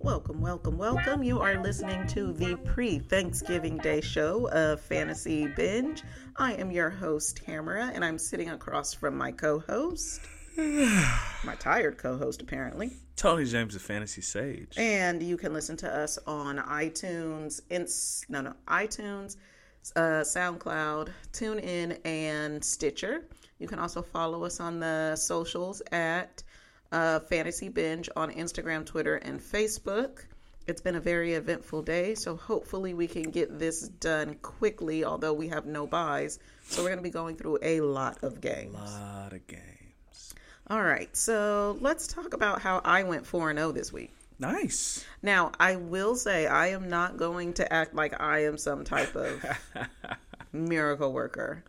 Welcome, welcome, welcome. You are listening to the pre Thanksgiving Day show of Fantasy Binge. I am your host, Tamara, and I'm sitting across from my co host, my tired co host, apparently. Tony James, the fantasy sage. And you can listen to us on iTunes, ins- no, no, iTunes, uh, SoundCloud, TuneIn, and Stitcher. You can also follow us on the socials at uh, Fantasy Binge on Instagram, Twitter, and Facebook. It's been a very eventful day, so hopefully we can get this done quickly, although we have no buys. So we're going to be going through a lot of games. A lot of games. All right, so let's talk about how I went 4 and 0 this week. Nice. Now, I will say I am not going to act like I am some type of miracle worker.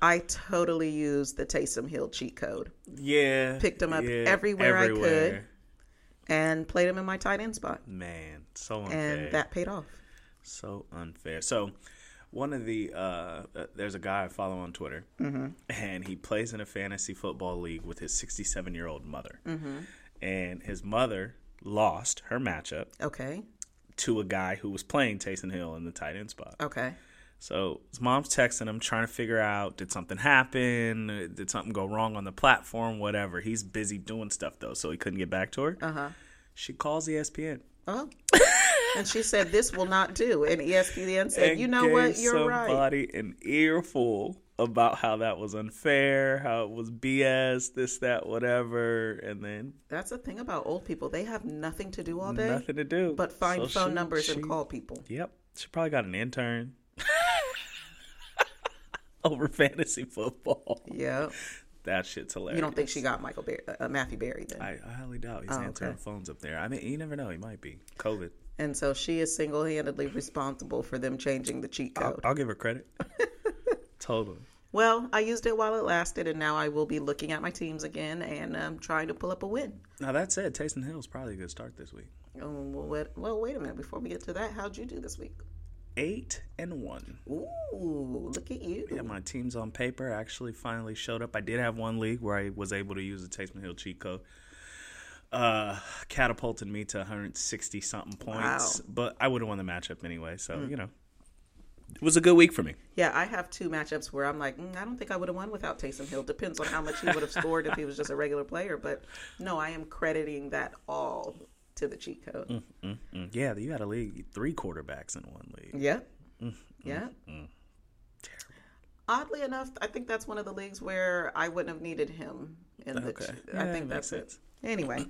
I totally used the Taysom Hill cheat code Yeah. Picked 'em up yeah, everywhere I could. and played him in my tight end spot, Man, so unfair. and that paid off. so unfair. So, one of the uh, uh, there's a guy I follow on Twitter, Mm-hmm. and he plays in a fantasy football league with his 67 year old mother, Mm-hmm. and his mother lost her matchup Okay, to a guy who was playing Taysom Hill in the tight end spot. okay, So his mom's texting him, trying to figure out did something happen, did something go wrong on the platform, whatever. He's busy doing stuff though, so he couldn't get back to her. uh huh. She calls ESPN. Oh, and she said this will not do, and ESPN said, and "You know what? You're right." somebody an earful about how that was unfair, how it was BS, this, that, whatever, and then That's the thing about old people; they have nothing to do all day nothing to do but find So phone she- numbers she- and call people. Yep, she probably got an intern over fantasy football. Yeah, That shit's hilarious. you don't think she got Michael Barry, uh, Matthew Berry then? I, I highly doubt he's Oh, answering okay. phones up there. I mean, you never know. He might be COVID. And so she is single handedly responsible for them changing the cheat I'll, code. I'll give her credit. totally. well, I used it while it lasted, and now I will be looking at my teams again and um, trying to pull up a win. Now that said, Taysom Hill's probably a good start this week. Oh, well, wait, well, wait a minute. Before we get to that, how'd you do this week? Eight and one. Ooh, look at you. Yeah, my teams on paper actually finally showed up. I did have one league where I was able to use the Taysom Hill cheat code. Uh, catapulted me to 160 something points, Wow. but I would have won the matchup anyway. So you know, it was a good week for me. Yeah, I have two matchups where I'm like, mm, I don't think I would have won without Taysom Hill. Depends on how much he would have scored if he was just a regular player. But no, I am crediting that all to the cheat code. Mm, Yeah, you had a league three quarterbacks in one league. Yeah. Yeah. Terrible. Oddly enough, I think that's one of the leagues where I wouldn't have needed him in the. Okay. I think that that's it. Anyway.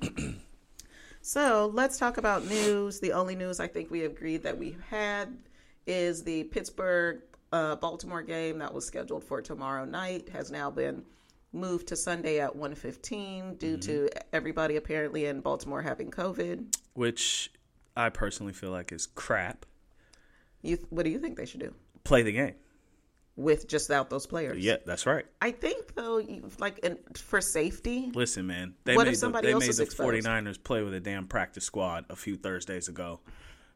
so let's talk about news. The only news I think we agreed that we've had is the Pittsburgh uh, Baltimore game that was scheduled for tomorrow night has now been moved to Sunday at 1:15 due to Mm-hmm. everybody apparently in Baltimore having COVID. which I personally feel like is crap. You, what do you think they should do Play the game. With just out those players? Yeah, that's right. I think though, like in, for safety, Listen, man, they What if made the, somebody they else made is the exposed? 49ers play with a damn practice squad a few Thursdays ago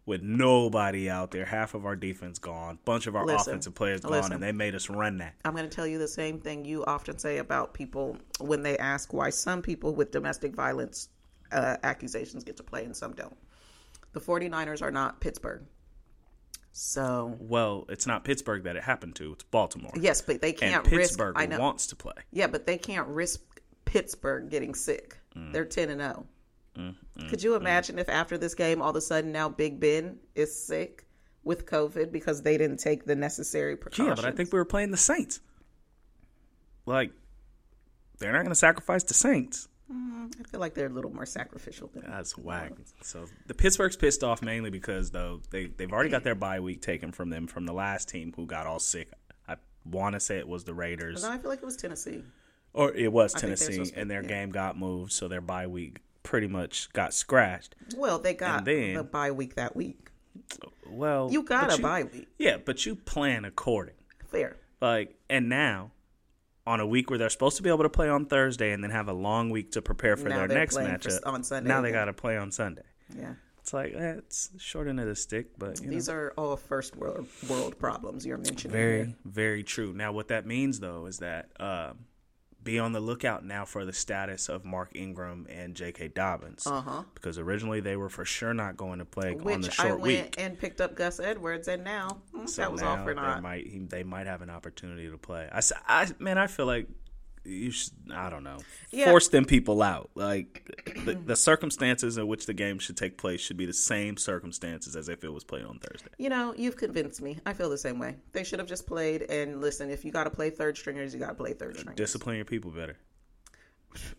with nobody out there, half of our defense gone, bunch of our Listen, offensive players gone, listen. and they made us run that. I'm going to tell you the same thing you often say about people when they ask why some people with domestic violence uh, accusations get to play and some don't. The 49ers are not Pittsburgh. So, Well, it's not Pittsburgh that it happened to; it's Baltimore. yes, but they can't Pittsburgh risk I know. wants to play. Yeah, but they can't risk Pittsburgh getting sick. Mm. They're 10 and 0. Could you imagine if after this game all of a sudden now Big Ben is sick with COVID because they didn't take the necessary precautions? Yeah, but I think we were playing the Saints. Like, they're not going to sacrifice the Saints. Mm, I feel like they're a little more sacrificial than That's whack. So the Pittsburgh's pissed off mainly because though they they've already got their bye week taken from them from the last team who got all sick. I want to say it was the Raiders No, I feel like it was Tennessee. or it was Tennessee, and their yeah. game got moved, so their bye week pretty much got scratched. Well, they got And then- the bye week that week. Well, You got a bye week. Yeah, but you plan according. Fair. Like, and now on a week where they're supposed to be able to play on Thursday and then have a long week to prepare for Now their next playing for- matchup on Sunday Now they got to play on Sunday. Yeah. It's like eh, it's short end of the stick, but you These know, are all first world world problems you're mentioning. very here. very true. Now, what that means though is that um, be on the lookout now for the status of Mark Ingram and J.K. Dobbins, Uh-huh. because originally they were for sure not going to play on the Which short I went week. and picked up Gus Edwards, and now mm, So that was all for They naught. might he, they might have an opportunity to play. I man, I feel like you should. I don't know. Yeah. Force them people out. Like the, the circumstances in which the game should take place should be the same circumstances as if it was played on Thursday. You know, you've convinced me. I feel the same way. They should have just played. And listen, if you got to play third stringers, you got to play third stringers. Discipline your people better.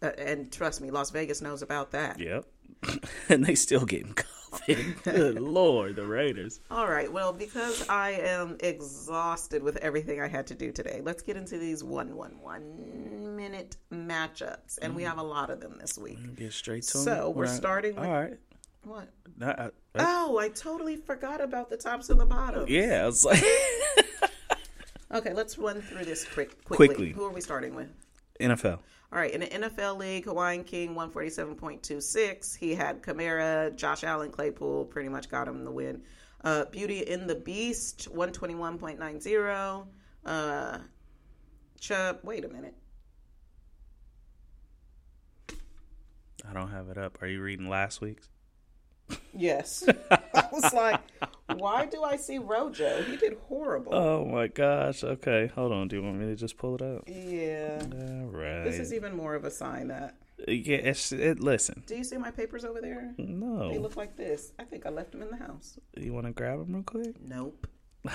Uh, and trust me, Las Vegas knows about that. Yep. and they still getting COVID. Good lord, the Raiders. All right. Well, because I am exhausted with everything I had to do today, let's get into these one one one minute matchups, and we have a lot of them this week. Get straight to So, we're Right. starting with- All right. What? Uh, uh, Oh, I totally forgot about the tops and the bottoms. yeah, it's like Okay, let's run through this quick quickly. Quickly. Who are we starting with? NFL. All right, in the NFL league, Hawaiian King 147.26. He had Kamara, Josh Allen, Claypool, pretty much got him the win. Uh, Beauty in the Beast 121.90. Uh, Chubb, wait a minute. I don't have it up. Are you reading last week's? Yes. I was like, why do I see Rojo? He did horrible. Oh my gosh. Okay, hold on. Do you want me to just pull it up? yeah. All right. This is even more of a sign that. yeah. It's, it, listen. Do you see my papers over there? No. They look like this. I think I left them in the house. You want to grab them real quick? Nope.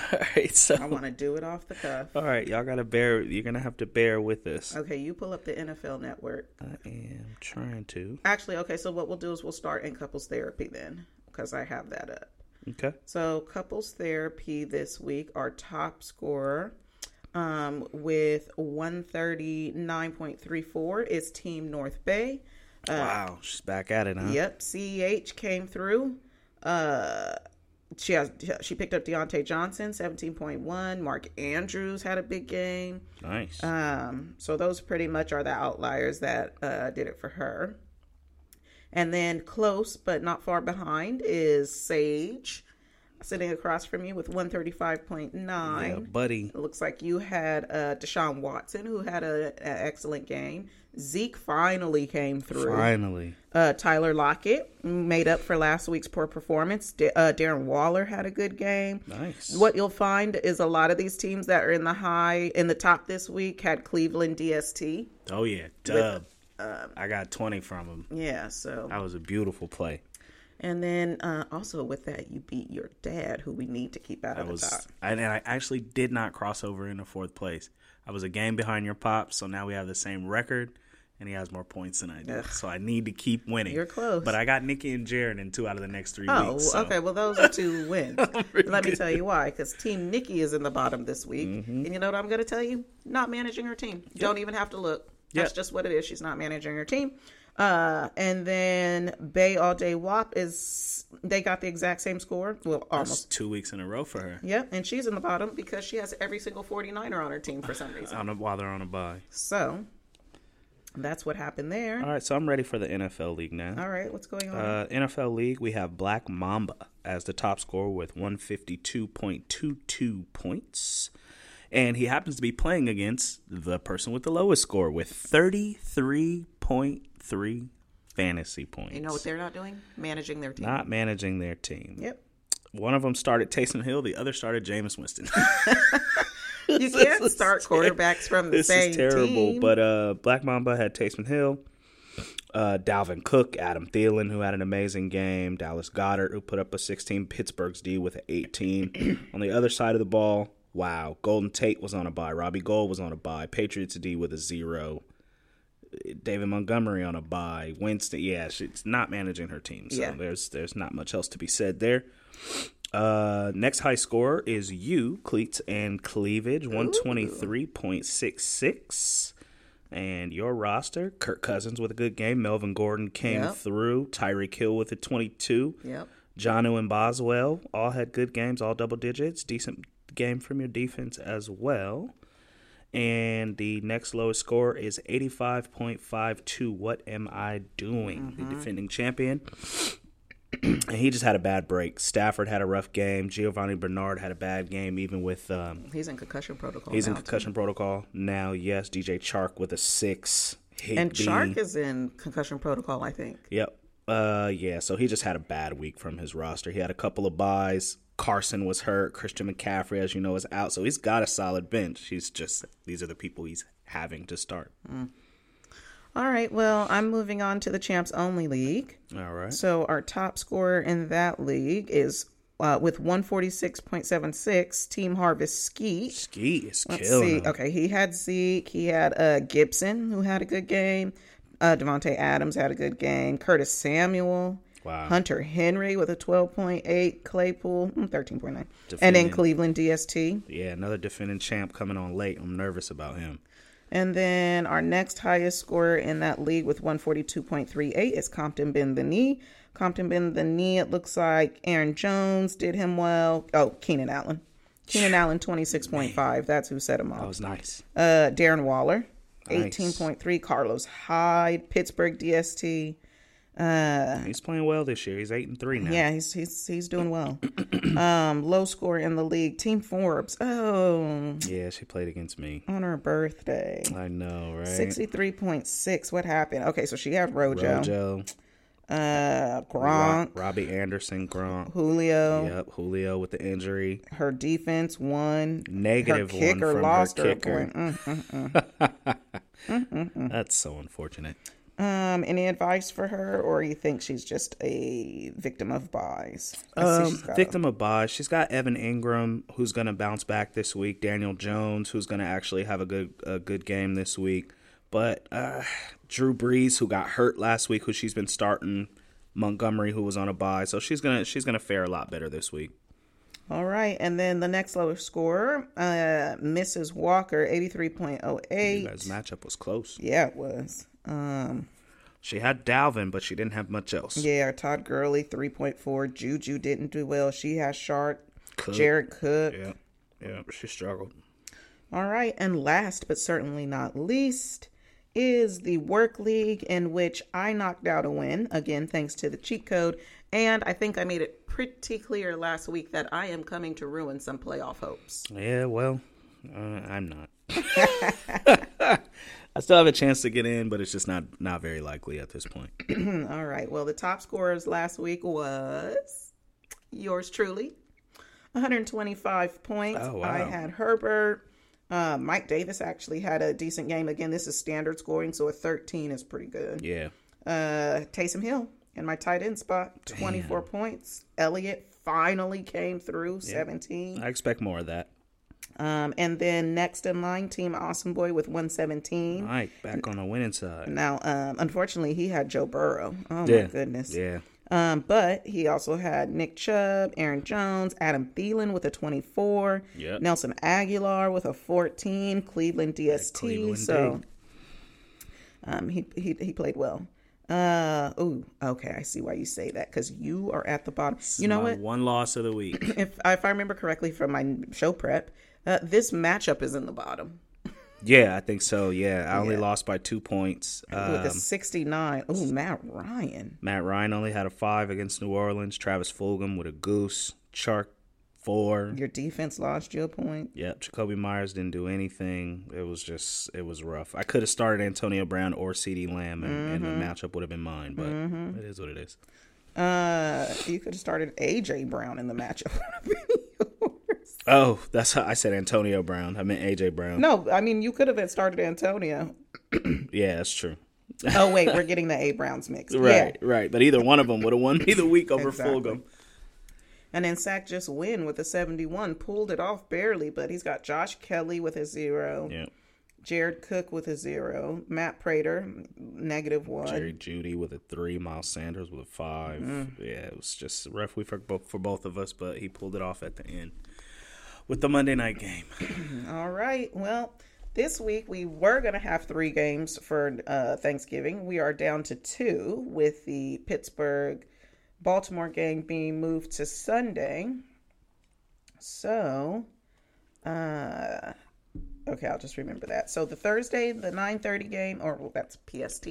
All right. So. I want to do it off the cuff. All right, y'all gotta bear. You're gonna have to bear with this. Okay, you pull up the NFL network. I am trying to. Actually, okay, so what we'll do is we'll start in couples therapy then, because I have that up. Okay. So, couples therapy this week, our top scorer um, with 139.34 is Team North Bay. wow, she's back at it, huh? Yep, CEH came through. Uh, she has she picked up Diontae Johnson, 17.1. Mark Andrews had a big game. Nice. Um, so those pretty much are the outliers that uh, did it for her. And then close but not far behind is Sage, sitting across from you with 135.9. yeah, buddy. It looks like you had uh, Deshaun Watson, who had an excellent game. Zeke finally came through. Finally. Uh, Tyler Lockett made up for last week's poor performance. D- uh, Darren Waller had a good game. Nice. What you'll find is a lot of these teams that are in the high, in the top this week had Cleveland DST. Oh yeah, dub. um, I got 20 from him. Yeah, so. That was a beautiful play. And then uh, also with that, you beat your dad, who we need to keep out That of the was, top. I, and I actually did not cross over into fourth place. I was a game behind your pops, so now we have the same record, and he has more points than I do. So I need to keep winning. You're close. But I got Nikki and Jared in two out of the next three Oh, weeks. so- okay. Well, those are two wins. Let me tell you why. Because Team Nikki is in the bottom this week, Mm-hmm. and you know what I'm going to tell you? Not managing her team. Don't even have to look. That's Yep. just what it is. She's not managing her team. Uh, and then Bay All Day WAP is they got the exact same score. Well, That's almost. two weeks in a row for her. Yep, and she's in the bottom because she has every single 49er on her team for some reason. On a, while they're on a bye. So that's what happened there. All right, so I'm ready for the NFL league now. All right, what's going on? Uh, NFL League, we have Black Mamba as the top scorer with 152.22 points. And he happens to be playing against the person with the lowest score with 33.3 fantasy points. you know what they're not doing? Managing their team. Not managing their team. Yep. One of them started Taysom Hill, the other started Jameis Winston. You can't start quarterbacks from the this same is terrible. team. But uh, Black Mamba had Taysom Hill, uh, Dalvin Cook, Adam Thielen, who had an amazing game, Dallas Goedert, who put up a 16, Pittsburgh's D with an 18. on the other side of the ball, wow, Golden Tate was on a bye, Robbie Gould was on a bye, Patriots D with a zero. David Montgomery on a bye. Winston, yeah, she's not managing her team, so Yeah. there's there's not much else to be said there. Uh, next high score is you, Cleats and Cleavage, one twenty three point six six. And your roster, Kirk Cousins with a good game. Melvin Gordon came Yep. through. Tyreek Hill with a twenty two. Yep. Jonnu and Boswell all had good games, all double digits. Decent game from your defense as well. And the next lowest score is 85.52. What am I doing? The defending champion. and he just had a bad break. Stafford had a rough game. Giovani Bernard had a bad game, even with um, He's in concussion protocol. he's in now, too. concussion protocol now. Yes, DJ Chark with a six. hit. And Chark is in concussion protocol, I think. Yep. Uh, yeah. So he just had a bad week from his roster. He had a couple of buys. Carson was hurt. Christian McCaffrey, as you know, is out. So he's got a solid bench. He's just these are the people he's having to start. All right, well, I'm moving on to the Champs Only League. All right. So our top scorer in that league is uh, with 146.76, Team Harvest Skeet. Ski is Let's killing see. Okay, he had Zeke. He had uh, Gibson, who had a good game. Uh, Davante Adams had a good game. Curtis Samuel. Wow. Hunter Henry with a 12.8. Claypool, mm, 13.9. And then Cleveland DST. Yeah, another defending champ coming on late. I'm nervous about him. And then our next highest scorer in that league with 142.38 is Compton Ben the Knee. Compton Ben the Knee, it looks like Aaron Jones did him well. Oh, Keenan Allen. Keenan Allen, 26.5. That's who set him off. That was nice. Uh, Darren Waller, Nice. 18.3. Carlos Hyde, Pittsburgh DST. Uh, He's playing well this year. He's eight and three now. yeah, he's he's he's doing well. um, low score in the league, Team Forbes. Oh, Yeah, she played against me. on her birthday. I know, right? 63.6. What happened? Okay, so she had Rojo, Rojo, uh, Ro- Gronk, Robbie Anderson, Gronk. Julio. Yep, Julio with the injury. Her defense won. Negative her one from lost her her, a kicker. point. Mm. That's so unfortunate. Um, any advice for her, or you think she's just a victim of buys? Um, victim of buys. She's got Evan Engram, who's going to bounce back this week. Daniel Jones, who's going to actually have a good a good game this week. But uh, Drew Brees, who got hurt last week, who she's been starting. Montgomery, who was on a buy, so she's gonna she's gonna fare a lot better this week. All right, and then the next lowest scorer, uh, Mrs. Walker, eighty-three point oh You guys' matchup was close. Yeah, it was. Um, She had Dalvin, but she didn't have much else. yeah, Todd Gurley, three point four. Juju didn't do well. She has Chark, Cook. Jared Cook. Yeah, yeah, she struggled. All right, and last but certainly not least is the work league in which I knocked out a win again thanks to the cheat code, and I think I made it pretty clear last week that I am coming to ruin some playoff hopes. Yeah, well, uh, I'm not. I still have a chance to get in, but it's just not not very likely at this point. All right, well the top scorers last week was yours truly, 125 points. Oh, wow. I had Herbert. Uh, Mike Davis actually had a decent game. Again, this is standard scoring, so a 13 is pretty good. Yeah, Uh, Taysom Hill in my tight end spot, 24 points. Elliott finally came through, 17. I expect more of that. Um, and then next in line, Team Awesome Boy with 117. Mike back on the winning side. Now, um, unfortunately, he had Joe Burrow. Oh Yeah. my goodness. Yeah, Um, but he also had Nick Chubb, Aaron Jones, Adam Thielen with a 24, Yep. Nelson Agholor with a 14, Cleveland DST. Cleveland so um, he, he he played well. Uh oh, okay. I see why you say that because you are at the bottom. You know what? One loss of the week. If if I remember correctly from my show prep, uh, this matchup is in the bottom yeah, I think so. Yeah, I only Yeah. lost by two points. with Um, a 69. Oh, Matt Ryan. Matt Ryan only had a five against New Orleans. Travis Fulgham with a goose. Chark four. Your defense lost you a point. Yep, Jakobi Meyers didn't do anything. It was just, it was rough. I could have started Antonio Brown or CeeDee Lamb, and, and Mm-hmm. the matchup would have been mine. But it is what it is. Uh, you could have started AJ Brown in the matchup. Oh, that's how I said Antonio Brown. I meant A.J. Brown. no, I mean you could have started Antonio. Yeah, that's true. Oh wait, we're getting the A Browns mixed. Right, Yeah. right. But either one of them would have won me the week over Exactly. Fulgham. And then Sack just win with a 71, pulled it off barely, but he's got Josh Kelley with a zero, Yeah, Jared Cook with a zero, Matt Prater negative one. Jerry Jeudy with a three, Miles Sanders with a five. Mm. Yeah, it was just rough week for both for both of us, but he pulled it off at the end with the Monday night game. All right. Well, this week we were going to have three games for uh, Thanksgiving. We are down to two with the Pittsburgh Baltimore game being moved to Sunday. So, uh, okay, I'll just remember that. So the Thursday, the 9:30 game, or well, that's PST.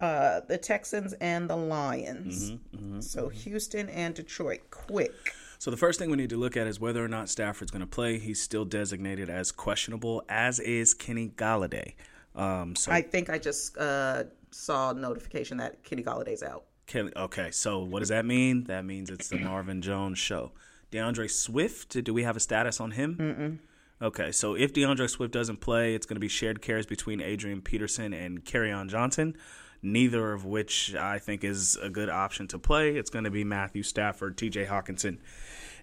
Uh, the Texans and the Lions. Mm-hmm, so Houston and Detroit. Quick. So the first thing we need to look at is whether or not Stafford's going to play. He's still designated as questionable, as is Kenny Golladay. Um, so I think I just uh, saw notification that Kenny Golladay's out. Okay, so what does that mean? That means it's the Marvin Jones show. DeAndre Swift, do we have a status on him? Mm-mm. Okay, so if DeAndre Swift doesn't play, it's going to be shared carries between Adrian Peterson and Kerryon Johnson, neither of which I think is a good option to play. It's going to be Matthew Stafford, TJ Hockenson,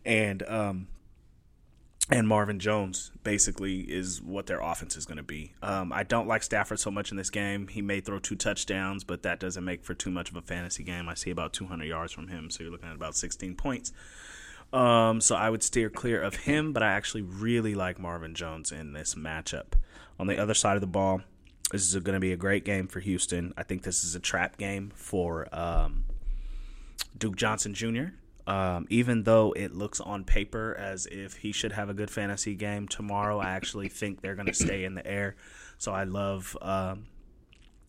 and um, and Marvin Jones basically is what their offense is going to be. Um, I don't like Stafford so much in this game. He may throw two touchdowns, but that doesn't make for too much of a fantasy game. I see about 200 yards from him, so you're looking at about 16 points. Um, so I would steer clear of him, but I actually really like Marvin Jones in this matchup. On the other side of the ball, this is going to be a great game for Houston. I think this is a trap game for um, Duke Johnson Jr. Um, even though it looks on paper as if he should have a good fantasy game tomorrow, I actually think they're going to stay in the air. So I love um,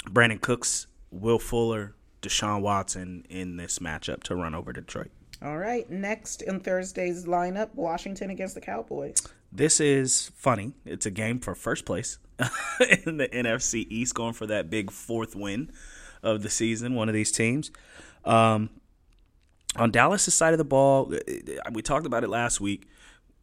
Brandin Cooks, Will Fuller, Deshaun Watson in this matchup to run over Detroit. All right. Next in Thursday's lineup, Washington against the Cowboys. This is funny. It's a game for first place in the NFC East, going for that big fourth win of the season. One of these teams. Um, on Dallas' side of the ball, we talked about it last week.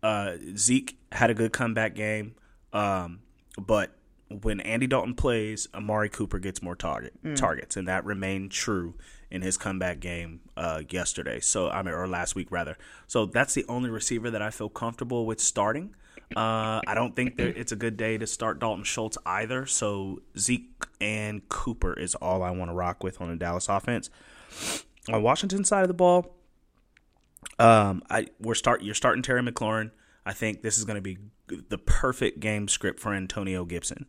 Uh, Zeke had a good comeback game, um, but when Andy Dalton plays, Amari Cooper gets more target targets, and that remained true in his comeback game uh, yesterday. So I mean, or last week rather. So that's the only receiver that I feel comfortable with starting. Uh, I don't think that it's a good day to start Dalton Schultz either. So Zeke and Cooper is all I want to rock with on the Dallas offense. On Washington side of the ball, um, I we're start you're starting Terry McLaurin. I think this is going to be the perfect game script for Antonio Gibson.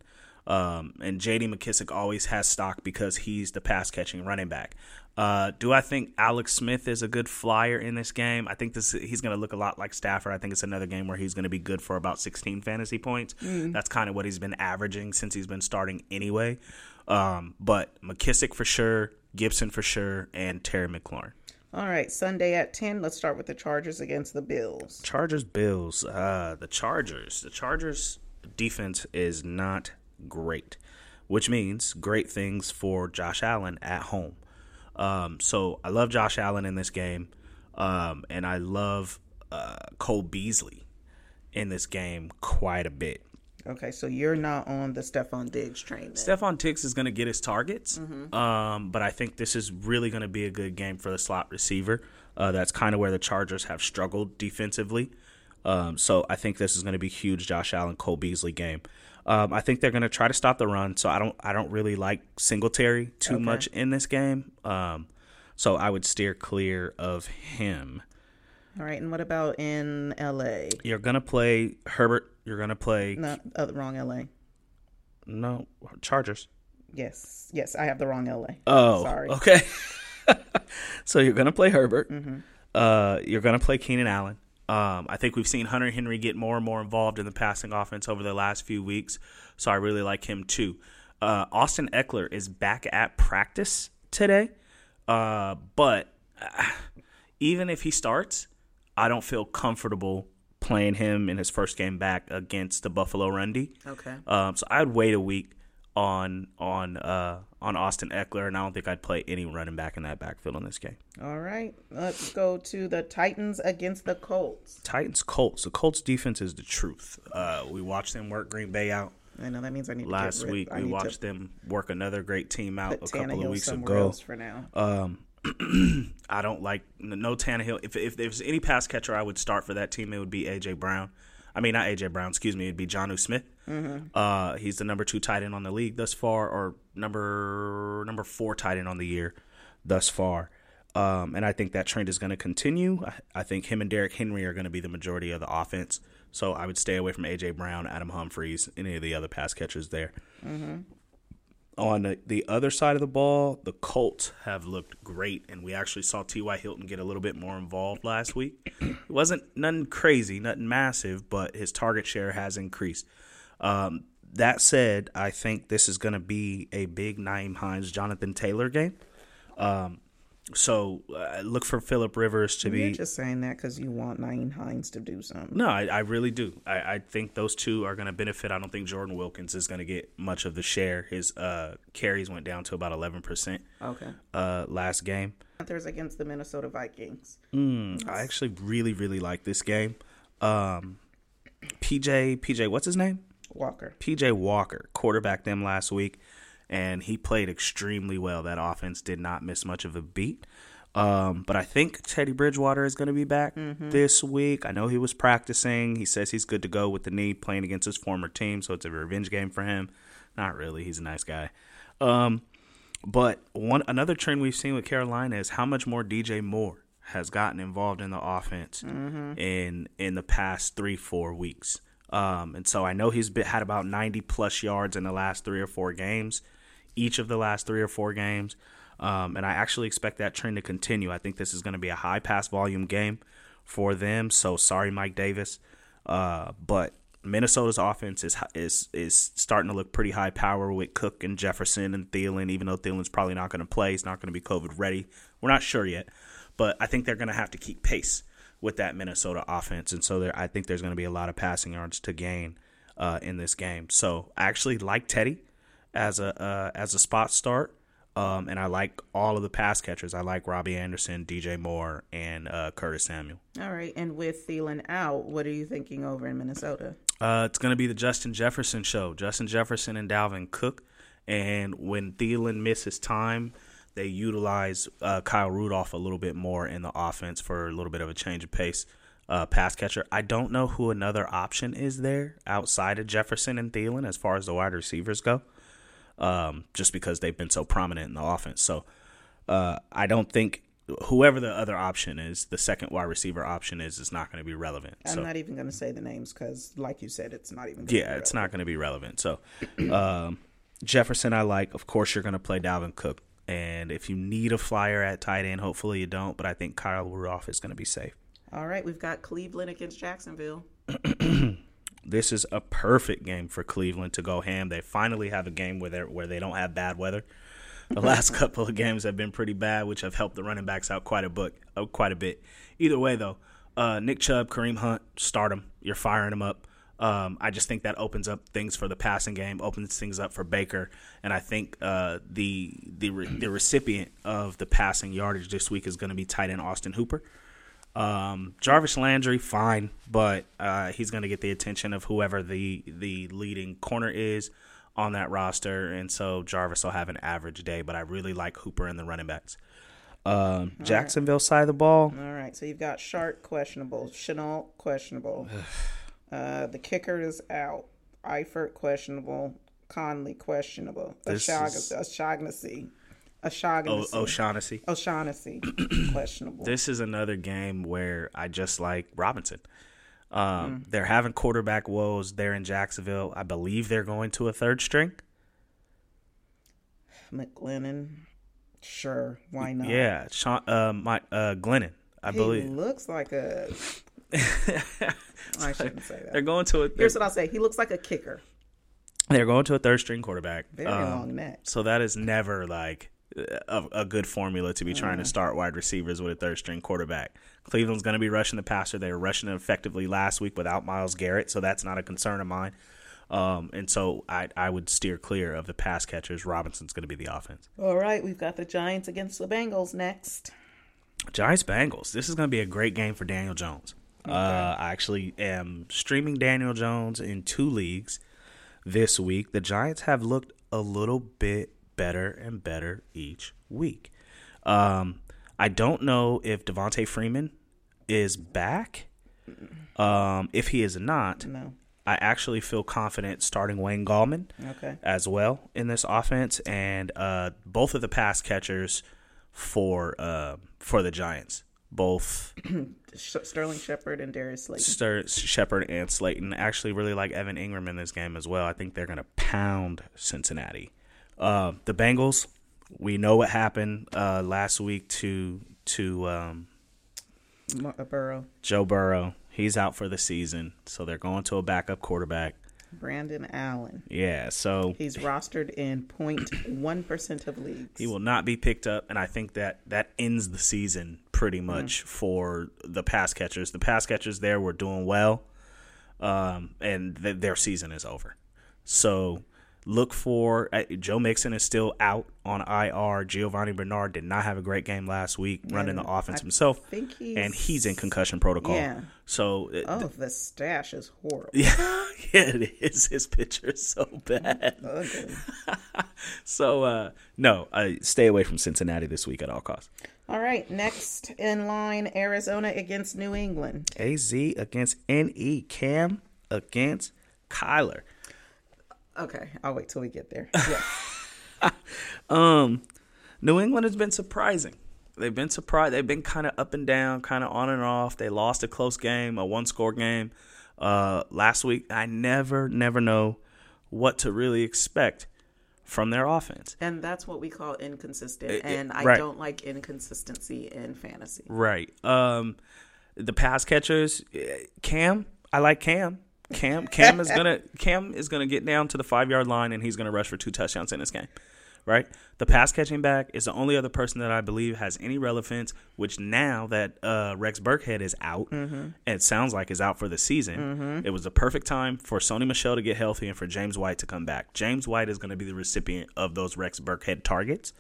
Um, and J.D. McKissic always has stock because he's the pass catching running back. Uh, do I think Alex Smith is a good flyer in this game? I think this he's going to look a lot like Stafford. I think it's another game where he's going to be good for about 16 fantasy points. That's kind of what he's been averaging since he's been starting anyway. Um, but McKissic for sure, Gibson for sure, and Terry McLaurin. All right. Sunday at 10, let's start with the Chargers against the Bills. Chargers Bills. Uh, the Chargers. The Chargers defense is not great, which means great things for Josh Allen at home. Um, so I love Josh Allen in this game, um, and I love uh, Cole Beasley in this game quite a bit. Okay, so you're not on the Stefon Diggs train then. Stefon Diggs is going to get his targets, um, but I think this is really going to be a good game for the slot receiver. Uh, that's kind of where the Chargers have struggled defensively. Um, so I think this is going to be huge, Josh Allen, Cole Beasley game. Um, I think they're going to try to stop the run. So I don't, I don't really like Singletary too much in this game. Um, so I would steer clear of him. All right, and what about in LA? You're going to play Herbert. You're going to play No, uh, wrong LA. no Chargers. Yes, yes, I have the wrong LA. Oh, sorry. Okay. so you're gonna play Herbert. Uh, you're gonna play Keenan Allen. Um, I think we've seen Hunter Henry get more and more involved in the passing offense over the last few weeks, so I really like him too. Uh, Austin Ekeler is back at practice today, uh, but uh, even if he starts, I don't feel comfortable playing him in his first game back against the Buffalo Run D. Okay. Um, so I'd wait a week on on uh, on Austin Ekeler, and I don't think I'd play any running back in that backfield in this game. All right, let's go to the Titans against the Colts. Titans Colts. The Colts defense is the truth. Uh, we watched them work Green Bay out I know that means I need to last get rid- week. We watched them work another great team out a couple Tannehill of weeks ago. for now. I don't like no Tannehill. If if there's any pass catcher I would start for that team, it would be AJ Brown. I mean, not AJ Brown. Excuse me. It'd be Jonnu Smith. Uh, he's the number two tight end on the league thus far, or number number four tight end on the year thus far. Um, and I think that trend is going to continue. I, I think him and Derrick Henry are going to be the majority of the offense. So I would stay away from AJ Brown, Adam Humphries, any of the other pass catchers there. On the, the other side of the ball, the Colts have looked great, and we actually saw T.Y. Hilton get a little bit more involved last week. It wasn't nothing crazy, nothing massive, but his target share has increased. Um, that said, I think this is going to be a big Nyheim Hines, Jonathan Taylor game. Um, so uh, look for Philip Rivers to You're be. just saying that because you want Nyheim Hines to do something. No, I, I really do. I, I think those two are going to benefit. I don't think Jordan Wilkins is going to get much of the share. His uh, carries went down to about 11% Okay. uh, last game. Panthers against the Minnesota Vikings. Mm, I actually really, really like this game. Um, PJ, PJ, what's his name? Walker. PJ Walker quarterbacked them last week, and he played extremely well. That offense did not miss much of a beat. Um, but I think Teddy Bridgewater is going to be back this week. I know he was practicing. He says he's good to go with the knee, playing against his former team, so it's a revenge game for him. Not really. He's a nice guy. Um, but one another trend we've seen with Carolina is how much more DJ Moore has gotten involved in the offense in in the past three four weeks. Um, and so I know he's been, had about ninety plus yards in the last three or four games, each of the last three or four games. Um, and I actually expect that trend to continue. I think this is going to be a high pass volume game for them. So sorry, Mike Davis, uh, but Minnesota's offense is is is starting to look pretty high power with Cook and Jefferson and Thielen. Even though Thielen's probably not going to play, he's not going to be COVID ready. We're not sure yet, but I think they're going to have to keep pace with that Minnesota offense, and so there, I think there's going to be a lot of passing yards to gain uh, in this game. So I actually like Teddy as a uh, as a spot start. Um, and I like all of the pass catchers. I like Robbie Anderson, DJ Moore, and uh, Curtis Samuel. All right. And with Thielen out, what are you thinking over in Minnesota? Uh, it's going to be the Justin Jefferson show. Justin Jefferson and Dalvin Cook. And when Thielen misses time, they utilize uh, Kyle Rudolph a little bit more in the offense for a little bit of a change of pace. Uh, pass catcher. I don't know who another option is there outside of Jefferson and Thielen as far as the wide receivers go, um, just because they've been so prominent in the offense. So uh, I don't think whoever the other option is, the second wide receiver option is, is not going to be relevant. I'm so. not even going to say the names because, like you said, it's not even. gonna Yeah, be it's not going to be relevant. So, um, Jefferson, I like. Of course, you're going to play Dalvin Cook, and if you need a flyer at tight end, hopefully you don't. But I think Kyle Rudolph is going to be safe. All right. We've got Cleveland against Jacksonville. This is a perfect game for Cleveland to go ham. They finally have a game where they where they don't have bad weather. The last couple of games have been pretty bad, which have helped the running backs out quite a book, uh, quite a bit. Either way, though, uh, Nick Chubb, Kareem Hunt, start them. You're firing them up. Um, I just think that opens up things for the passing game, opens things up for Baker, and I think uh, the the re- the recipient of the passing yardage this week is going to be tight end Austin Hooper. Um, Jarvis Landry, fine, but uh, he's going to get the attention of whoever the the leading corner is on that roster, and so Jarvis will have an average day. But I really like Hooper and the running backs. Um, Jacksonville side of the ball, All right. So you've got Chark questionable, Shenault questionable. uh, the kicker is out. Eifert questionable. Conley questionable. This is- O'Shaughnessy. o- O'Shaughnessy. O'Shaughnessy. Questionable. This is another game where I just like Robinson. Um, They're having quarterback woes there in Jacksonville. I believe they're going to a third string. McGlennon. Sure. Why not? Yeah, Sean, uh, my uh, Glennon, I He believe. looks like a. I shouldn't say that. They're going to a Here's what I'll say. He looks like a kicker. they're going to a third string quarterback. Very Um, long neck. So that is never like a, a good formula to be trying Mm. to start wide receivers with a third string quarterback. Cleveland's going to be rushing the passer. They were rushing it effectively last week without Myles Garrett, so that's not a concern of mine. Um, and so I, I would steer clear of the pass catchers. Robinson's going to be the offense. All right, we've got the Giants against the Bengals next. Giants Bengals. This is going to be a great game for Daniel Jones. Uh, I actually am streaming Daniel Jones in two leagues this week. The Giants have looked a little bit better and better each week. Um, I don't know if Devonta Freeman is back. Um, if he is not, No. I actually feel confident starting Wayne Gallman Okay. as well in this offense, and uh, both of the pass catchers for uh, for the Giants, both Sterling Shepard and Darius Slayton. Stur- Shepard and Slayton. Actually, really like Evan Engram in this game as well. I think they're going to pound Cincinnati. Uh, the Bengals, we know what happened uh, last week to to um, Burrow. Joe Burrow. He's out for the season, so they're going to a backup quarterback. Brandon Allen. Yeah, so He's rostered in 0.1 percent of leagues. he will not be picked up, and I think that that ends the season pretty much for the pass catchers. The pass catchers there were doing well, um, and th- their season is over. So look for uh, Joe Mixon is still out on IR. Giovani Bernard did not have a great game last week running the offense himself, think he's- and he's in concussion protocol. Yeah. So uh, Oh, the stash is horrible. yeah, yeah, it is. His picture is so bad. So uh, no, I stay away from Cincinnati this week at all costs. All right, next in line, Arizona against New England. AZ against NE. Cam against Kyler. Okay, I'll wait till we get there. Yeah. Um, New England has been surprising. They've been surprised. They've been kind of up and down, kind of on and off. They lost a close game, a one score game uh, last week. I never, never know what to really expect from their offense. and that's what we call inconsistent. it- and I right. don't like inconsistency in fantasy. Right. Um, the pass catchers, eh, Cam. I like Cam. Cam. Cam is gonna. Cam is gonna get down to the five yard line and he's gonna rush for two touchdowns in this game. Right. The pass catching back is the only other person that I believe has any relevance. Which now that uh, Rex Burkhead is out, and it sounds like is out for the season, it was the perfect time for Sony Michel to get healthy and for James White to come back. James White is going to be the recipient of those Rex Burkhead targets.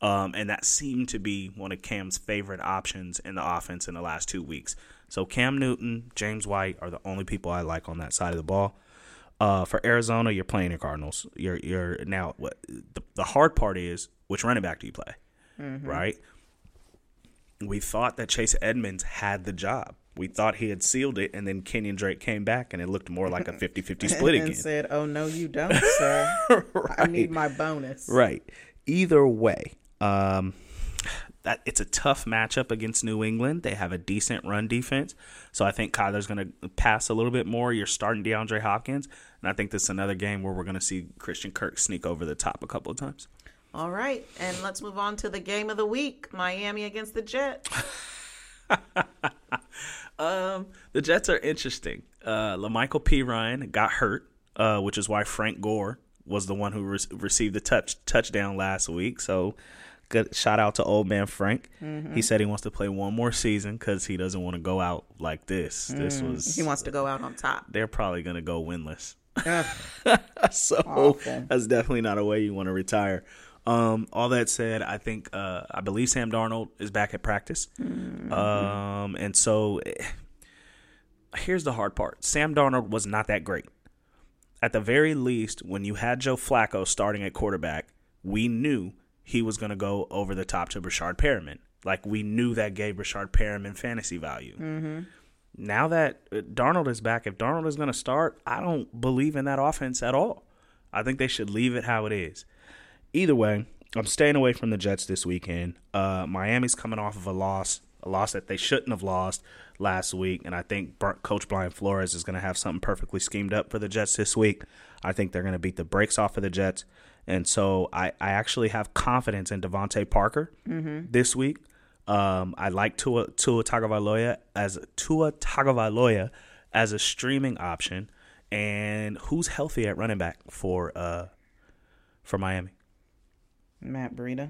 Um, and that seemed to be one of Cam's favorite options in the offense in the last two weeks. So Cam Newton, James White are the only people I like on that side of the ball. Uh, for Arizona, you're playing the Cardinals. You're you're now what the, the hard part is which running back do you play, right? We thought that Chase Edmonds had the job. We thought he had sealed it, and then Kenyan Drake came back, and it looked more like a 50-50 split and again. said, "Oh no, you don't, sir. I need my bonus." Right. Either way, um, that it's a tough matchup against New England. They have a decent run defense, so I think Kyler's going to pass a little bit more. You're starting DeAndre Hopkins, and I think this is another game where we're going to see Christian Kirk sneak over the top a couple of times. All right, and let's move on to the game of the week: Miami against the Jets. Um, the Jets are interesting. Uh, La'Mical Perine got hurt, uh, which is why Frank Gore was the one who re- received the touch touchdown last week. So, good shout out to old man Frank. He said he wants to play one more season because he doesn't want to go out like this. This was He wants to go out on top. they're probably gonna go winless. So Awful. that's definitely not a way you want to retire. Um, all that said, I think uh, I believe Sam Darnold is back at practice, um, and so eh, here's the hard part: Sam Darnold was not that great. At the very least, when you had Joe Flacco starting at quarterback, we knew he was going to go over the top to Breshad Perriman. Like we knew that gave Breshad Perriman fantasy value now that uh, Darnold is back, if Darnold is going to start, I don't believe in that offense at all. I think they should leave it how it is. Either way, I'm staying away from the Jets this weekend. Uh, Miami's coming off of a loss, a loss that they shouldn't have lost last week, and I think Coach Brian Flores is going to have something perfectly schemed up for the Jets this week. I think they're going to beat the brakes off of the Jets, and so I, I actually have confidence in DeVante Parker this week. Um, I like Tua Tua Tagovailoa as Tua Tagovailoa as a streaming option, and who's healthy at running back for uh for Miami? Matt Breida.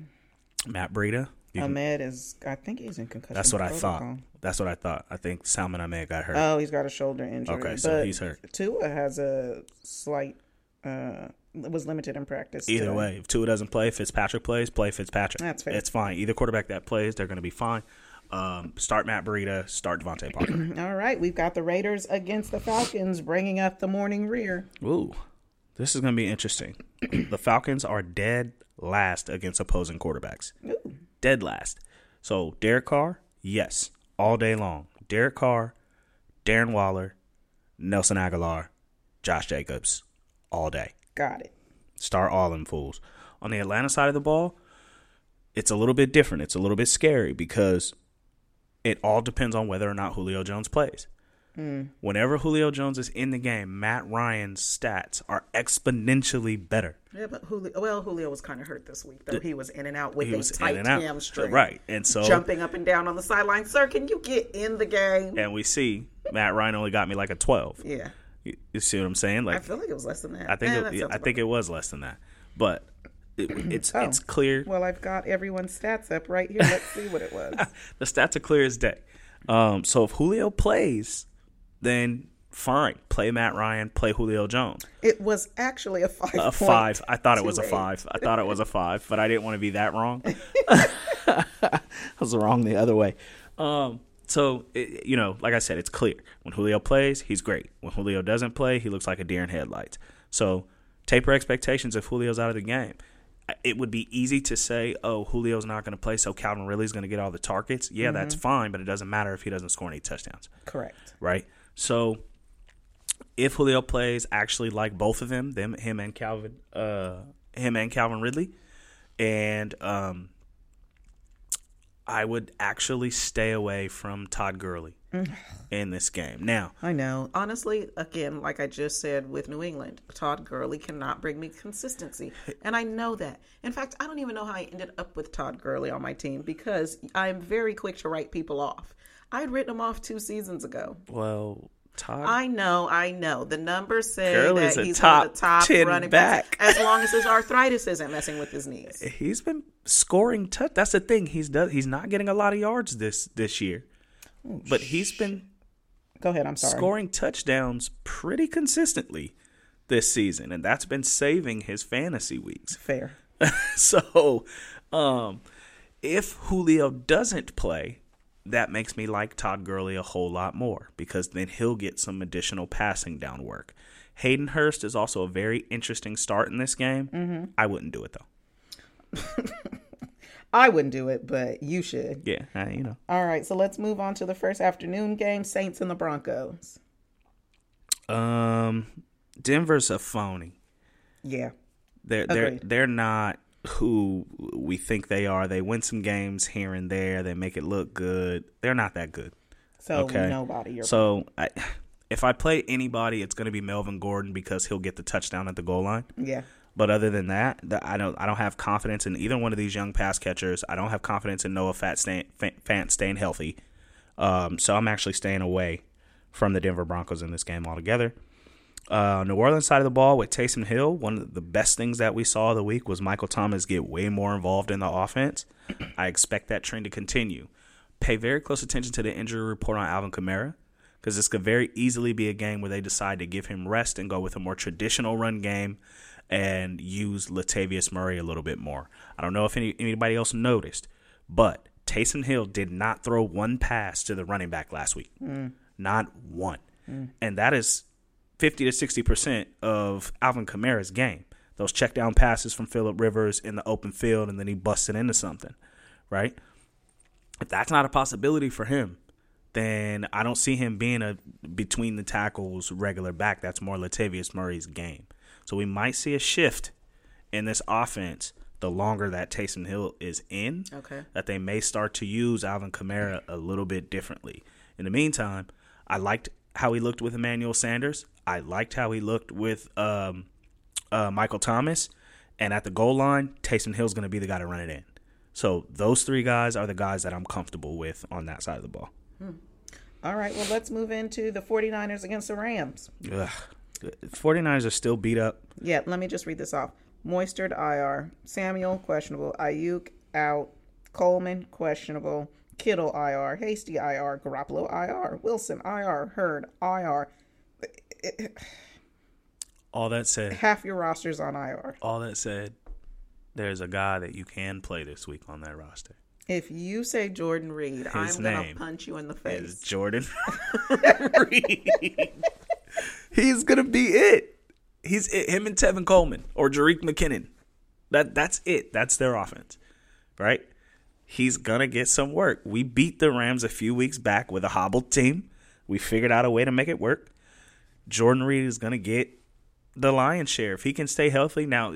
Matt Breida. You Ahmed is. I think he's in concussion. that's what I thought. That's what I thought. I think Salvon Ahmed got hurt. Oh, he's got a shoulder injury. Okay, so but he's hurt. Tua has a slight. Uh, was limited in practice. Either today. way, if Tua doesn't play, Fitzpatrick plays, play Fitzpatrick. That's fair. It's fine. Either quarterback that plays, they're going to be fine. Um, start Matt Breida, start DeVante Parker. All right, we've got the Raiders against the Falcons, bringing up the morning rear. Ooh, this is going to be interesting. the Falcons are dead last against opposing quarterbacks. Ooh. Dead last. So Derek Carr, yes, all day long. Derek Carr, Darren Waller, Nelson Agholor, Josh Jacobs, all day. Got it. Start all them fools. On the Atlanta side of the ball, it's a little bit different. It's a little bit scary because it all depends on whether or not Julio Jones plays. Mm. Whenever Julio Jones is in the game, Matt Ryan's stats are exponentially better. Yeah, but Julio. Well, Julio was kind of hurt this week, though. He was in and out with He a tight in and out, hamstring. right? And so, Jumping up and down on the sideline. Sir, can you get in the game? and we see Matt Ryan only got me like a twelve. Yeah. You, see what I'm saying? Like I feel like it was less than that. I think Eh, it, that yeah, sounds I think it was less than that, but it, it's Oh. it's clear. Well, I've got everyone's stats up right here. Let's see what it was. The stats are clear as day. Um, so if Julio plays, then fine, play Matt Ryan, play Julio Jones. It was actually a five. A five. I thought it was a five. I thought it was a five, but I didn't want to be that wrong. I was wrong the other way. Um, so it, you know, like I said, it's clear when Julio plays, he's great. When Julio doesn't play, he looks like a deer in headlights. So taper expectations if Julio's out of the game. It would be easy to say, "Oh, Julio's not going to play, so Calvin Ridley's going to get all the targets." Yeah, that's fine, but it doesn't matter if he doesn't score any touchdowns Correct. right? So if Julio plays actually like both of them, them him and Calvin, uh, him and Calvin Ridley, and um, I would actually stay away from Todd Gurley mm. in this game. Now, I know. Honestly, again, like I just said with New England, Todd Gurley cannot bring me consistency. And I know that. In fact, I don't even know how I ended up with Todd Gurley on my team because I'm very quick to write people off. I had written him off two seasons ago. well, Todd. I know, I know. The numbers say that he's one of the top top 10 running back. backs, as long as his arthritis isn't messing with his knees. he's been scoring touch. That's the thing. He's does. He's not getting a lot of yards this this year, but he's been Go ahead. I'm sorry. scoring touchdowns pretty consistently this season, and that's been saving his fantasy weeks. Fair. so, um, if Julio doesn't play, that makes me like Todd Gurley a whole lot more because then he'll get some additional passing down work. Hayden Hurst is also a very interesting start in this game. Mm-hmm. I wouldn't do it though. I wouldn't do it, but you should. Yeah, I, you know. All right, so let's move on to the first afternoon game Saints and the Broncos. Um, Denver's a phony. Yeah. They're they're they're not who we think they are. They win some games here and there. They make it look good. They're not that good. So Okay. nobody. So I, if I play anybody, it's going to be Melvin Gordon because he'll get the touchdown at the goal line. yeah. But other than that, the, I don't I don't have confidence in either one of these young pass catchers. I don't have confidence in Noah Fant staying, Fant staying healthy. Um, so I'm actually staying away from the Denver Broncos in this game altogether. Uh, New Orleans side of the ball with Taysom Hill, one of the best things that we saw the week was Michael Thomas get way more involved in the offense. I expect that trend to continue. Pay very close attention to the injury report on Alvin Kamara because this could very easily be a game where they decide to give him rest and go with a more traditional run game and use Latavius Murray a little bit more. I don't know if any, anybody else noticed, but Taysom Hill did not throw one pass to the running back last week. Not one. And that is 50 to 60% of Alvin Kamara's game. Those check down passes from Philip Rivers in the open field and then he busted into something, right? If that's not a possibility for him, then I don't see him being a between the tackles regular back. That's more Latavius Murray's game. So we might see a shift in this offense the longer that Taysom Hill is in. Okay. That they may start to use Alvin Kamara a little bit differently. In the meantime, I liked how he looked with Emmanuel Sanders. I liked how he looked with um, uh, Michael Thomas. And at the goal line, Taysom Hill's going to be the guy to run it in. So those three guys are the guys that I'm comfortable with on that side of the ball. All right, well, let's move into the 49ers against the Rams. Ugh. 49ers are still beat up. Yeah, let me just read this off. Mostert IR. Samuel, questionable. Aiyuk, out. Coleman, questionable. Kittle, IR. Hasty, IR. Garoppolo, IR. Wilson, IR. Hurd, IR. All that said, Half your roster's on IR. all that said, there's a guy that you can play this week on that roster. If you say Jordan Reed, I'm going to punch you in the face. Jordan Reed. He's gonna be it. He's it. Him and Tevin Coleman or Jerick McKinnon. That that's it. That's their offense, right? He's gonna get some work. We beat the Rams a few weeks back with a hobbled team. We figured out a way to make it work. Jordan Reed is gonna get the lion's share if he can stay healthy. Now,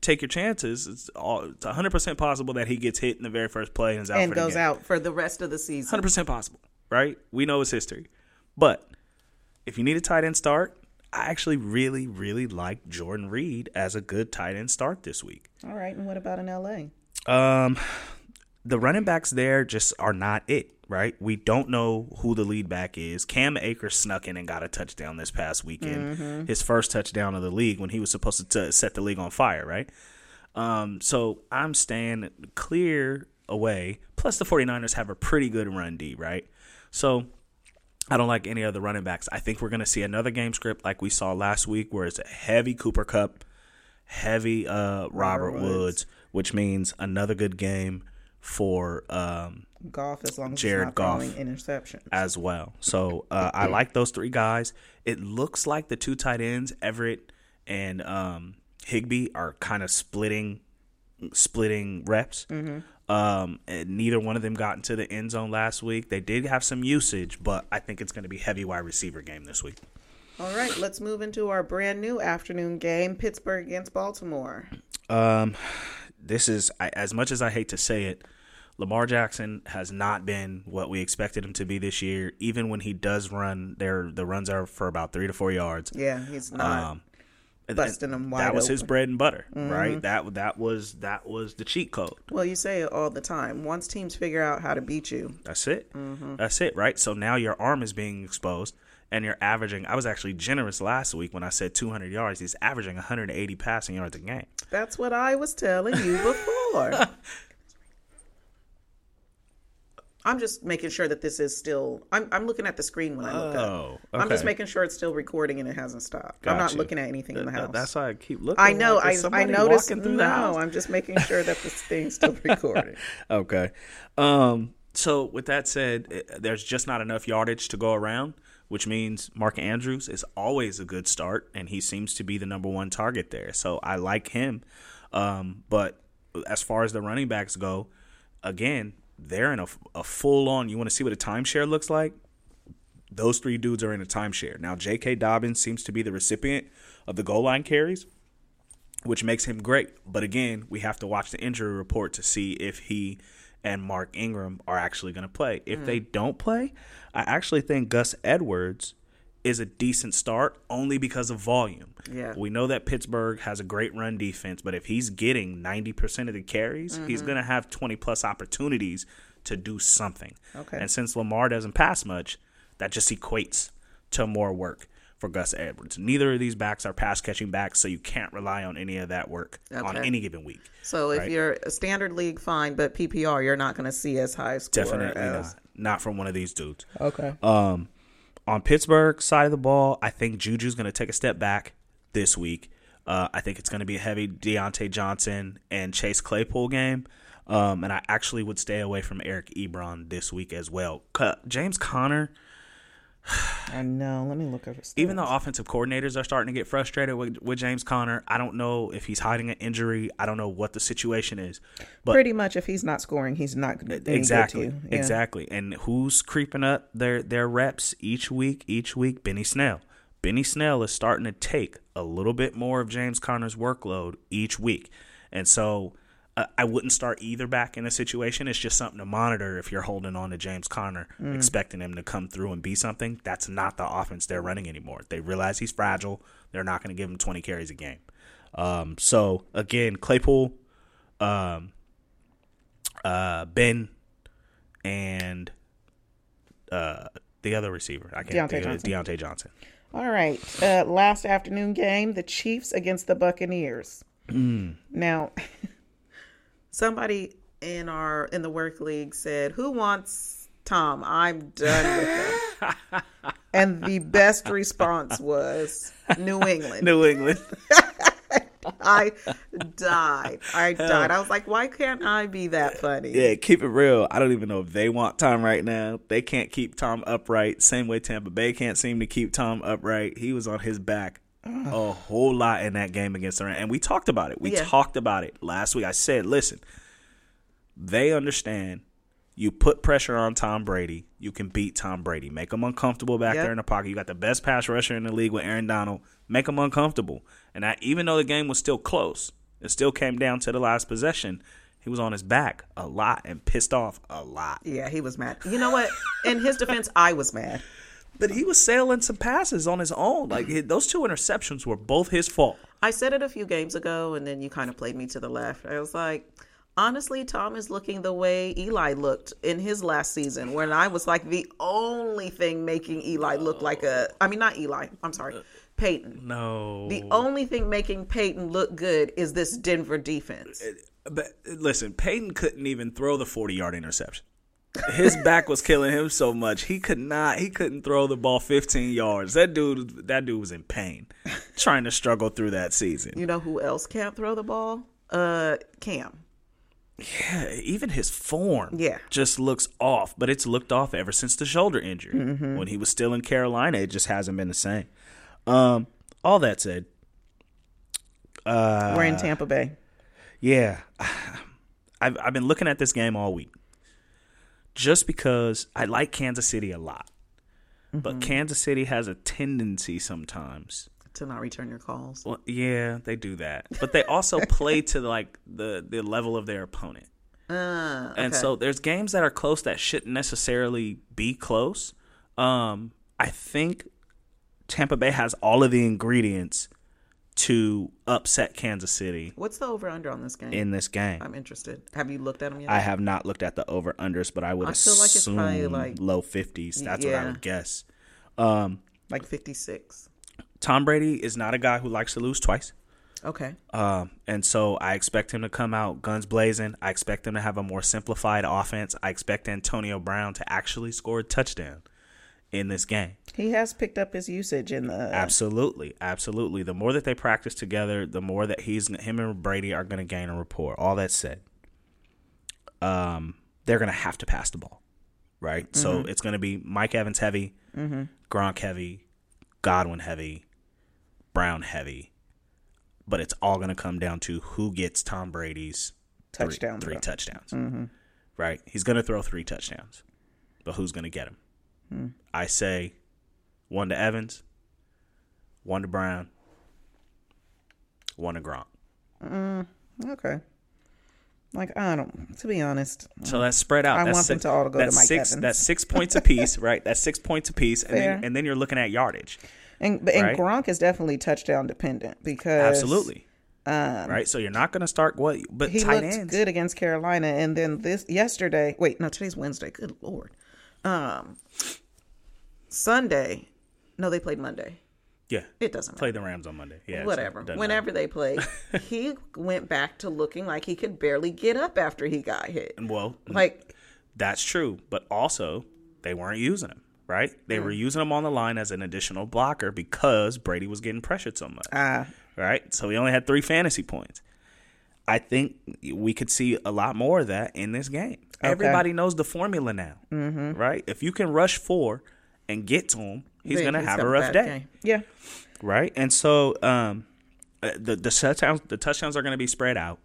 take your chances. It's all. It's 100 percent possible that he gets hit in the very first play and is out and for the goes out for the rest of the season. Hundred percent possible, right? We know his history, but if you need a tight end start, I actually really, really like Jordan Reed as a good tight end start this week. All right, and what about in LA? Um, the running backs there just are not it. Right? We don't know who the lead back is. Cam Akers snuck in and got a touchdown this past weekend. Mm-hmm. His first touchdown of the league when he was supposed to t- set the league on fire, right? Um, so I'm staying clear away. Plus, the 49ers have a pretty good run D, right? So I don't like any other running backs. I think we're going to see another game script like we saw last week, where it's a heavy Cooper Kupp, heavy uh, Robert, Woods. Woods. which means another good game for um, Goff, as long as Jared Goff. throwing interceptions. as well. So uh, I like those three guys. It looks like the two tight ends, Everett and um, Higbee, are kind of splitting splitting reps. Um, and neither one of them got into the end zone last week. They did have some usage, but I think it's going to be heavy wide receiver game this week. All right, let's move into our brand new afternoon game Pittsburgh against Baltimore. Um, this is I, as much as I hate to say it. Lamar Jackson has not been what we expected him to be this year. Even when he does run, there the runs are for about three to four yards. Yeah, he's not. Um, busting them wide That was his open. Mm-hmm. bread and butter, right? That that was that was the cheat code. well, you say it all the time. Once teams figure out how to beat you, That's it. Mm-hmm. That's it, right? So now your arm is being exposed, and you're averaging. I was actually generous last week when I said 200 yards. He's averaging 180 passing yards a game. that's what I was telling you before. I'm just making sure that this is still. I'm, I'm looking at the screen when I look up. Oh, okay. I'm just making sure it's still recording and it hasn't stopped. I'm not you. looking at anything in the house. That's why I keep looking. I know. Like, I I noticed. No? I'm just making sure that this thing's still recording. Okay. Um, so with that said, eh, there's just not enough yardage to go around, which means Mark Andrews is always a good start, and he seems to be the number one target there. So I like him. Um, but as far as the running backs go, again, they're in a, a full on. You want to see what a timeshare looks like? Those three dudes are in a timeshare. Now, J.K. Dobbins seems to be the recipient of the goal line carries which makes him great. But again, we have to watch the injury report to see if he and Mark Ingram are actually going to play. If mm. they don't play, I actually think Gus Edwards is a decent start only because of volume. Yeah. We know that Pittsburgh has a great run defense, but if he's getting 90% of the carries, he's going to have 20 plus opportunities to do something. Okay. And since Lamar doesn't pass much, that just equates to more work for Gus Edwards. Neither of these backs are pass catching backs, so you can't rely on any of that work on any given week. So if Right. you're a standard league, fine, but PPR, you're not going to see as high a score Definitely as. not. Not from one of these dudes. Okay. Um, on Pittsburgh side of the ball, I think Juju's going to take a step back this week. Uh, I think it's going to be a heavy Diontae Johnson and Chase Claypool game. Um, and I actually would stay away from Eric Ebron this week as well. James Conner, I know. Let me look at it. even though offensive coordinators are starting to get frustrated with, with James Conner, I don't know if he's hiding an injury. I don't know what the situation is. But pretty much, if he's not scoring, he's not going to exactly. Yeah. exactly. And who's creeping up their their reps each week? Each week, Benny Snell. Benny Snell is starting to take a little bit more of James Conner's workload each week, and so uh, I wouldn't start either back in a situation. It's just something to monitor if you're holding on to James Conner, expecting him to come through and be something. That's not the offense they're running anymore. They realize he's fragile. They're not going to give him 20 carries a game. Um, so again, Claypool, um, uh, Ben, and uh, the other receiver. I can't Diontae think of it. Johnson. Diontae Johnson. All right. Uh, last afternoon game, the Chiefs against the Buccaneers. Hmm. Now, somebody in our in the work league said, "Who wants Tom? I'm done with him." and the best response was New England. New England. I died. I oh. died. I was like, "Why can't I be that funny?" yeah, keep it real. I don't even know if they want Tom right now. They can't keep Tom upright. Same way Tampa Bay can't seem to keep Tom upright. He was on his back a whole lot in that game against the Rams. And we talked about it. We Yeah. talked about it last week. I said, listen, they understand you put pressure on Tom Brady, you can beat Tom Brady. Make him uncomfortable back Yep. there in the pocket. You got the best pass rusher in the league with Aaron Donald. Make him uncomfortable. And I, even though the game was still close, it still came down to the last possession. He was on his back a lot and pissed off a lot. Yeah, he was mad. You know what? In his defense, I was mad. But he was sailing some passes on his own. Like those two interceptions were both his fault. I said it a few games ago, and then you kind of played me to the left. I was like, Honestly, Tom is looking the way Eli looked in his last season, when I was like the only thing making Eli look like a. I mean, not Eli. I'm sorry, Peyton. No. The only thing making Peyton look good is this Denver defense. But listen, Peyton couldn't even throw the 40 yard interception. His back was killing him so much he could not. He couldn't throw the ball 15 yards. That dude, that dude was in pain, trying to struggle through that season. You know who else can't throw the ball? Uh, Cam. Yeah, even his form, Yeah. just looks off. But it's looked off ever since the shoulder injury. Mm-hmm. When he was still in Carolina, it just hasn't been the same. Um, all that said, uh, We're in Tampa Bay. Yeah, I've I've been looking at this game all week, just because I like Kansas City a lot, but Kansas City has a tendency sometimes. To not return your calls. Well, yeah, they do that, but they also play to like the the level of their opponent. Uh, And so there's games that are close that shouldn't necessarily be close. Um, I think Tampa Bay has all of the ingredients to upset Kansas City what's the over under on this game? in this game. I'm interested. Have you looked at them yet? I have not looked at the over unders, but I would I feel like it's assume probably, like- low fifties. That's what I would guess. Um, like 56. Tom Brady is not a guy who likes to lose twice. Okay. Um, and so I expect him to come out guns blazing. I expect him to have a more simplified offense. I expect Antonio Brown to actually score a touchdown in this game. He has picked up his usage in the. Absolutely, absolutely. The more that they practice together, the more that he's him and Brady are going to gain a rapport. All that said, um, they're going to have to pass the ball, right? So mm-hmm. it's going to be Mike Evans heavy, mm-hmm. Gronk heavy, Godwin heavy, Brown heavy, but it's all going to come down to who gets Tom Brady's three- Touchdown three, throw. touchdowns, mm-hmm. right? He's going to throw three touchdowns, but who's going to get him? Hmm. I say one to Evans, one to Brown, one to Gronk. Okay. Like, I don't. To be honest, So that's spread out. I that's want them to all go to Mike six, Evans. That's six points apiece, right? That's six points apiece, and Fair. then and then you're looking at yardage. and but- and Right. Gronk is definitely touchdown dependent because Absolutely. right. So you're not going to start what, but Um, he tight looked ends. good against Carolina, and then this yesterday. Wait, no, today's Wednesday. Good lord. Um, Sunday. No, they played Monday. Yeah. It doesn't matter. Play the Rams on Monday. Yeah. Whatever. doesn't Whenever they played, he went back to looking like he could barely get up after he got hit. Well, Like, That's true, but also they weren't using him, right? They were using him on the line as an additional blocker because Brady was getting pressured so much, ah, right? So he only had three fantasy points. I think we could see a lot more of that in this game. Everybody knows the formula now, mm-hmm. right? If you can rush four and get to him, he's going to have a rough bad day, game. Yeah. right? And so um, uh, the the touchdowns the touchdowns are going to be spread out.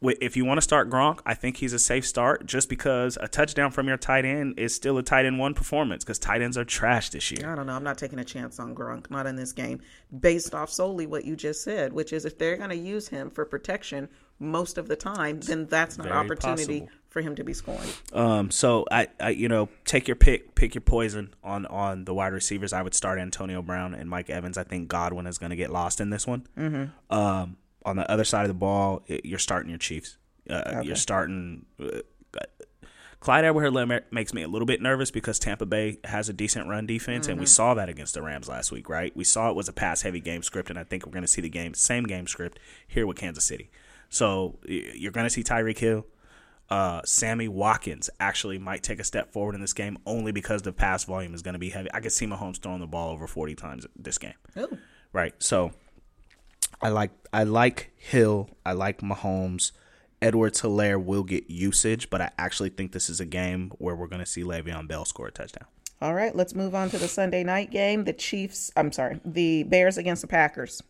If you want to start Gronk, I think he's a safe start just because a touchdown from your tight end is still a tight end one performance because tight ends are trash this year. I don't know. I'm not taking a chance on Gronk, not in this game, based off solely what you just said, which is if they're going to use him for protection most of the time, then that's not an Very opportunity possible. For him to be scoring. Um, so I, I, you know, take your pick, pick your poison on on the wide receivers. I would start Antonio Brown and Mike Evans. I think Godwin is going to get lost in this one. Mm-hmm. Um, on the other side of the ball, it, you're starting your Chiefs. Uh, You're starting. Uh, Clyde Edwards-Helaire makes me a little bit nervous because Tampa Bay has a decent run defense, and we saw that against the Rams last week, right? We saw it was a pass-heavy game script, and I think we're going to see the game same game script here with Kansas City. So you're going to see Tyreek Hill. Uh, Sammy Watkins actually might take a step forward in this game only because the pass volume is going to be heavy. I could see Mahomes throwing the ball over 40 times this game Oh, right? So I like I like Hill, I like Mahomes. Edwards Helaire will get usage, but I actually think this is a game where we're going to see Le'Veon Bell score a touchdown. all right. Let's move on to the Sunday night game. The Chiefs. I'm sorry. The Bears against the Packers.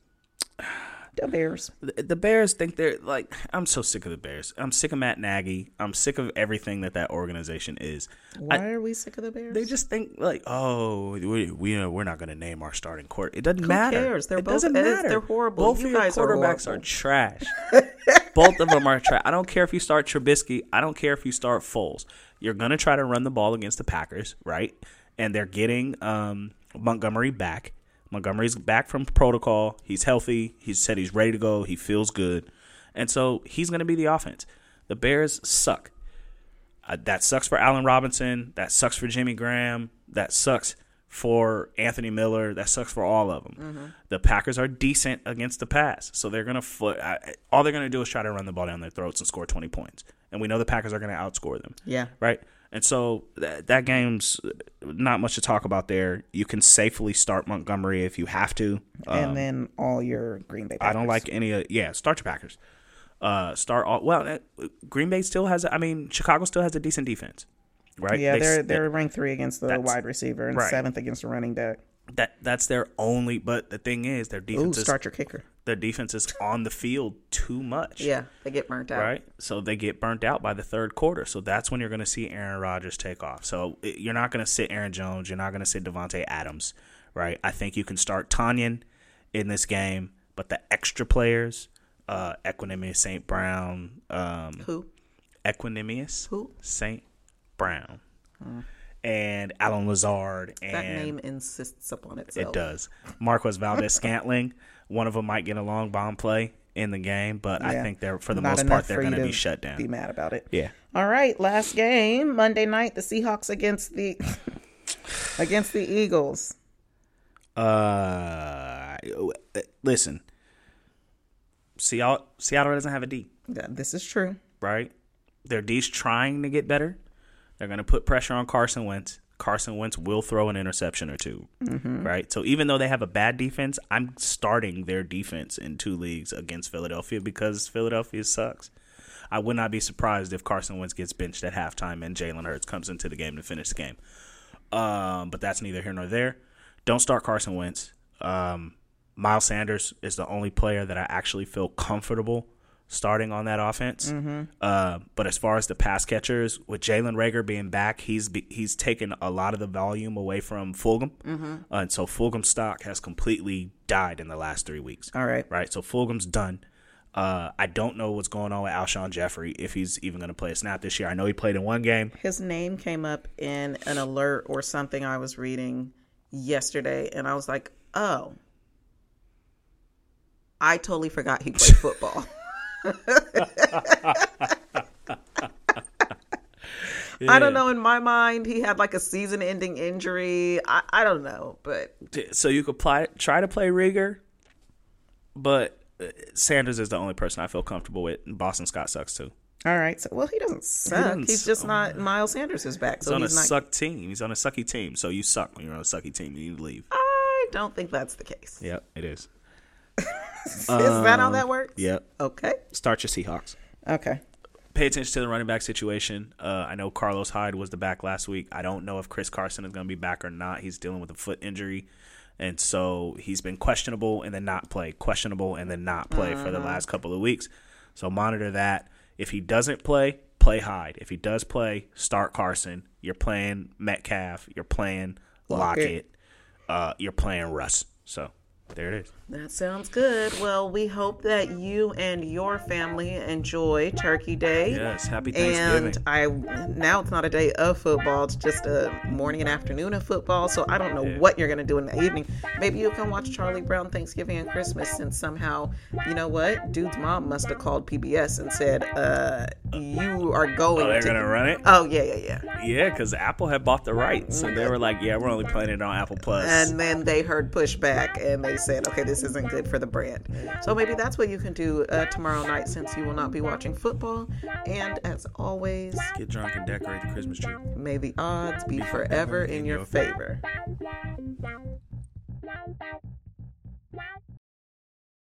The Bears. The, Bears think they're like I'm so sick of the Bears. I'm sick of Matt Nagy. I'm sick of everything that that organization is. Why are we sick of the Bears? They just think like, oh, we we uh, we're not going to name our starting court. It doesn't Who matter. cares? They're it both- doesn't matter. they're horrible. Both You of your guys are quarterbacks are, horrible. trash. both of them are trash. I don't care if you start Trubisky. I don't care if you start Foles. You're going to try to run the ball against the Packers, right? And they're getting um, Montgomery back. Montgomery's back from protocol. He's healthy. He said he's ready to go. He feels good. And so he's going to be the offense. The Bears suck. Uh, that sucks for Allen Robinson. That sucks for Jimmy Graham. That sucks for Anthony Miller. That sucks for all of them. Mm-hmm. The Packers are decent against the pass, so they're gonna foot. All they're gonna do is try to run the ball down their throats and score twenty points. And we know the Packers are gonna outscore them. Yeah. Right. And so that, that game's not much to talk about there. You can safely start Montgomery if you have to. and then all your Green Bay. I don't like any of yeah. Start your Packers. Uh, start all well. uh, Green Bay still has. I mean, Chicago still has a decent defense, right? Yeah, They- they're they- they're ranked three against the wide receiver and right. seventh against the running back. That that's their only. But the thing is, their Ooh, defense is start your kicker. their defense is on the field too much. Yeah, they get burnt out. Right, so they get burnt out by the third quarter. So that's when you're going to see Aaron Rodgers take off. So you're not going to sit Aaron Jones. You're not going to sit Davante Adams. Right, I think you can start Tonyan in this game, but the extra players, uh, Equanimous St. Brown, um, Who? Equanimous Who? St. Brown, and Allen Lazard, and That name insists upon itself. it does. Marquez Valdes Scantling, one of them might get a long bomb play in the game, but I think they're for the Not most part they're going to to be shut down. Be mad about it. Yeah. All right, last game Monday night. The Seahawks against the against the Eagles. Uh, listen, Seattle, Seattle doesn't have a D, Yeah, this is true. right? Their D's trying to get better. They're going to put pressure on Carson Wentz. Carson Wentz will throw an interception or 2 right? So even though they have a bad defense, I'm starting their defense in two leagues against Philadelphia because Philadelphia sucks. I would not be surprised if Carson Wentz gets benched at halftime and Jalen Hurts comes into the game to finish the game. Um, but that's neither here nor there. Don't start Carson Wentz. Um, Miles Sanders is the only player that I actually feel comfortable starting on that offense. Uh, but as far as the pass catchers, with Jalen Reagor being back, he's be, he's taken a lot of the volume away from Fulgham, uh, and so Fulgham's stock has completely died in the last three weeks. All right. Right, so Fulgham's done. Uh, I don't know what's going on with Alshon Jeffery if he's even going to play a snap this year. I know he played in one game. His name came up in an alert or something I was reading yesterday, and I was like, oh. I totally forgot he played football. I don't know. In my mind, he had like a season-ending injury. I, I don't know, but so you could play, try to play Reagor, but uh, Sanders is the only person I feel comfortable with. And Boston Scott sucks too. all right. So, well, he doesn't suck. doesn't he's just suck. not. Miles Sanders is back, He's so on a not. suck team. He's on a sucky team. So you suck when you're on a sucky team. And you need to leave. I don't think that's the case. Yep, it is. is that how that works? Yep. Okay. Start your Seahawks. Okay. Pay attention to the running back situation. Uh, I know Carlos Hyde was the back last week. I don't know if Chris Carson is going to be back or not. He's dealing with a foot injury. And so he's been questionable and then not play, questionable and then not play for the last couple of weeks. So monitor that. If he doesn't play, play Hyde. If he does play, start Carson. You're playing Metcalf. You're playing Lockett. Lockett. Uh, you're playing Russ. So there it is. That sounds good. Well, we hope that you and your family enjoy Turkey Day. Yes, happy Thanksgiving. And I now it's not a day of football; it's just a morning and afternoon of football. So I don't know Yeah. what you're gonna do in the evening. Maybe you can watch Charlie Brown Thanksgiving and Christmas, and somehow, you know what? Dude's mom must have called PBS and said, "Uh, you are going Oh, they're to." gonna run it. oh yeah, yeah, yeah. Yeah, because Apple had bought the rights, so they were like, "Yeah, we're only playing it on Apple Plus." And then they heard pushback and they said, okay, this isn't good for the brand. So maybe that's what you can do uh, tomorrow night since you will not be watching football. And as always, Get drunk and decorate the Christmas tree. may the odds be forever in your favor. You.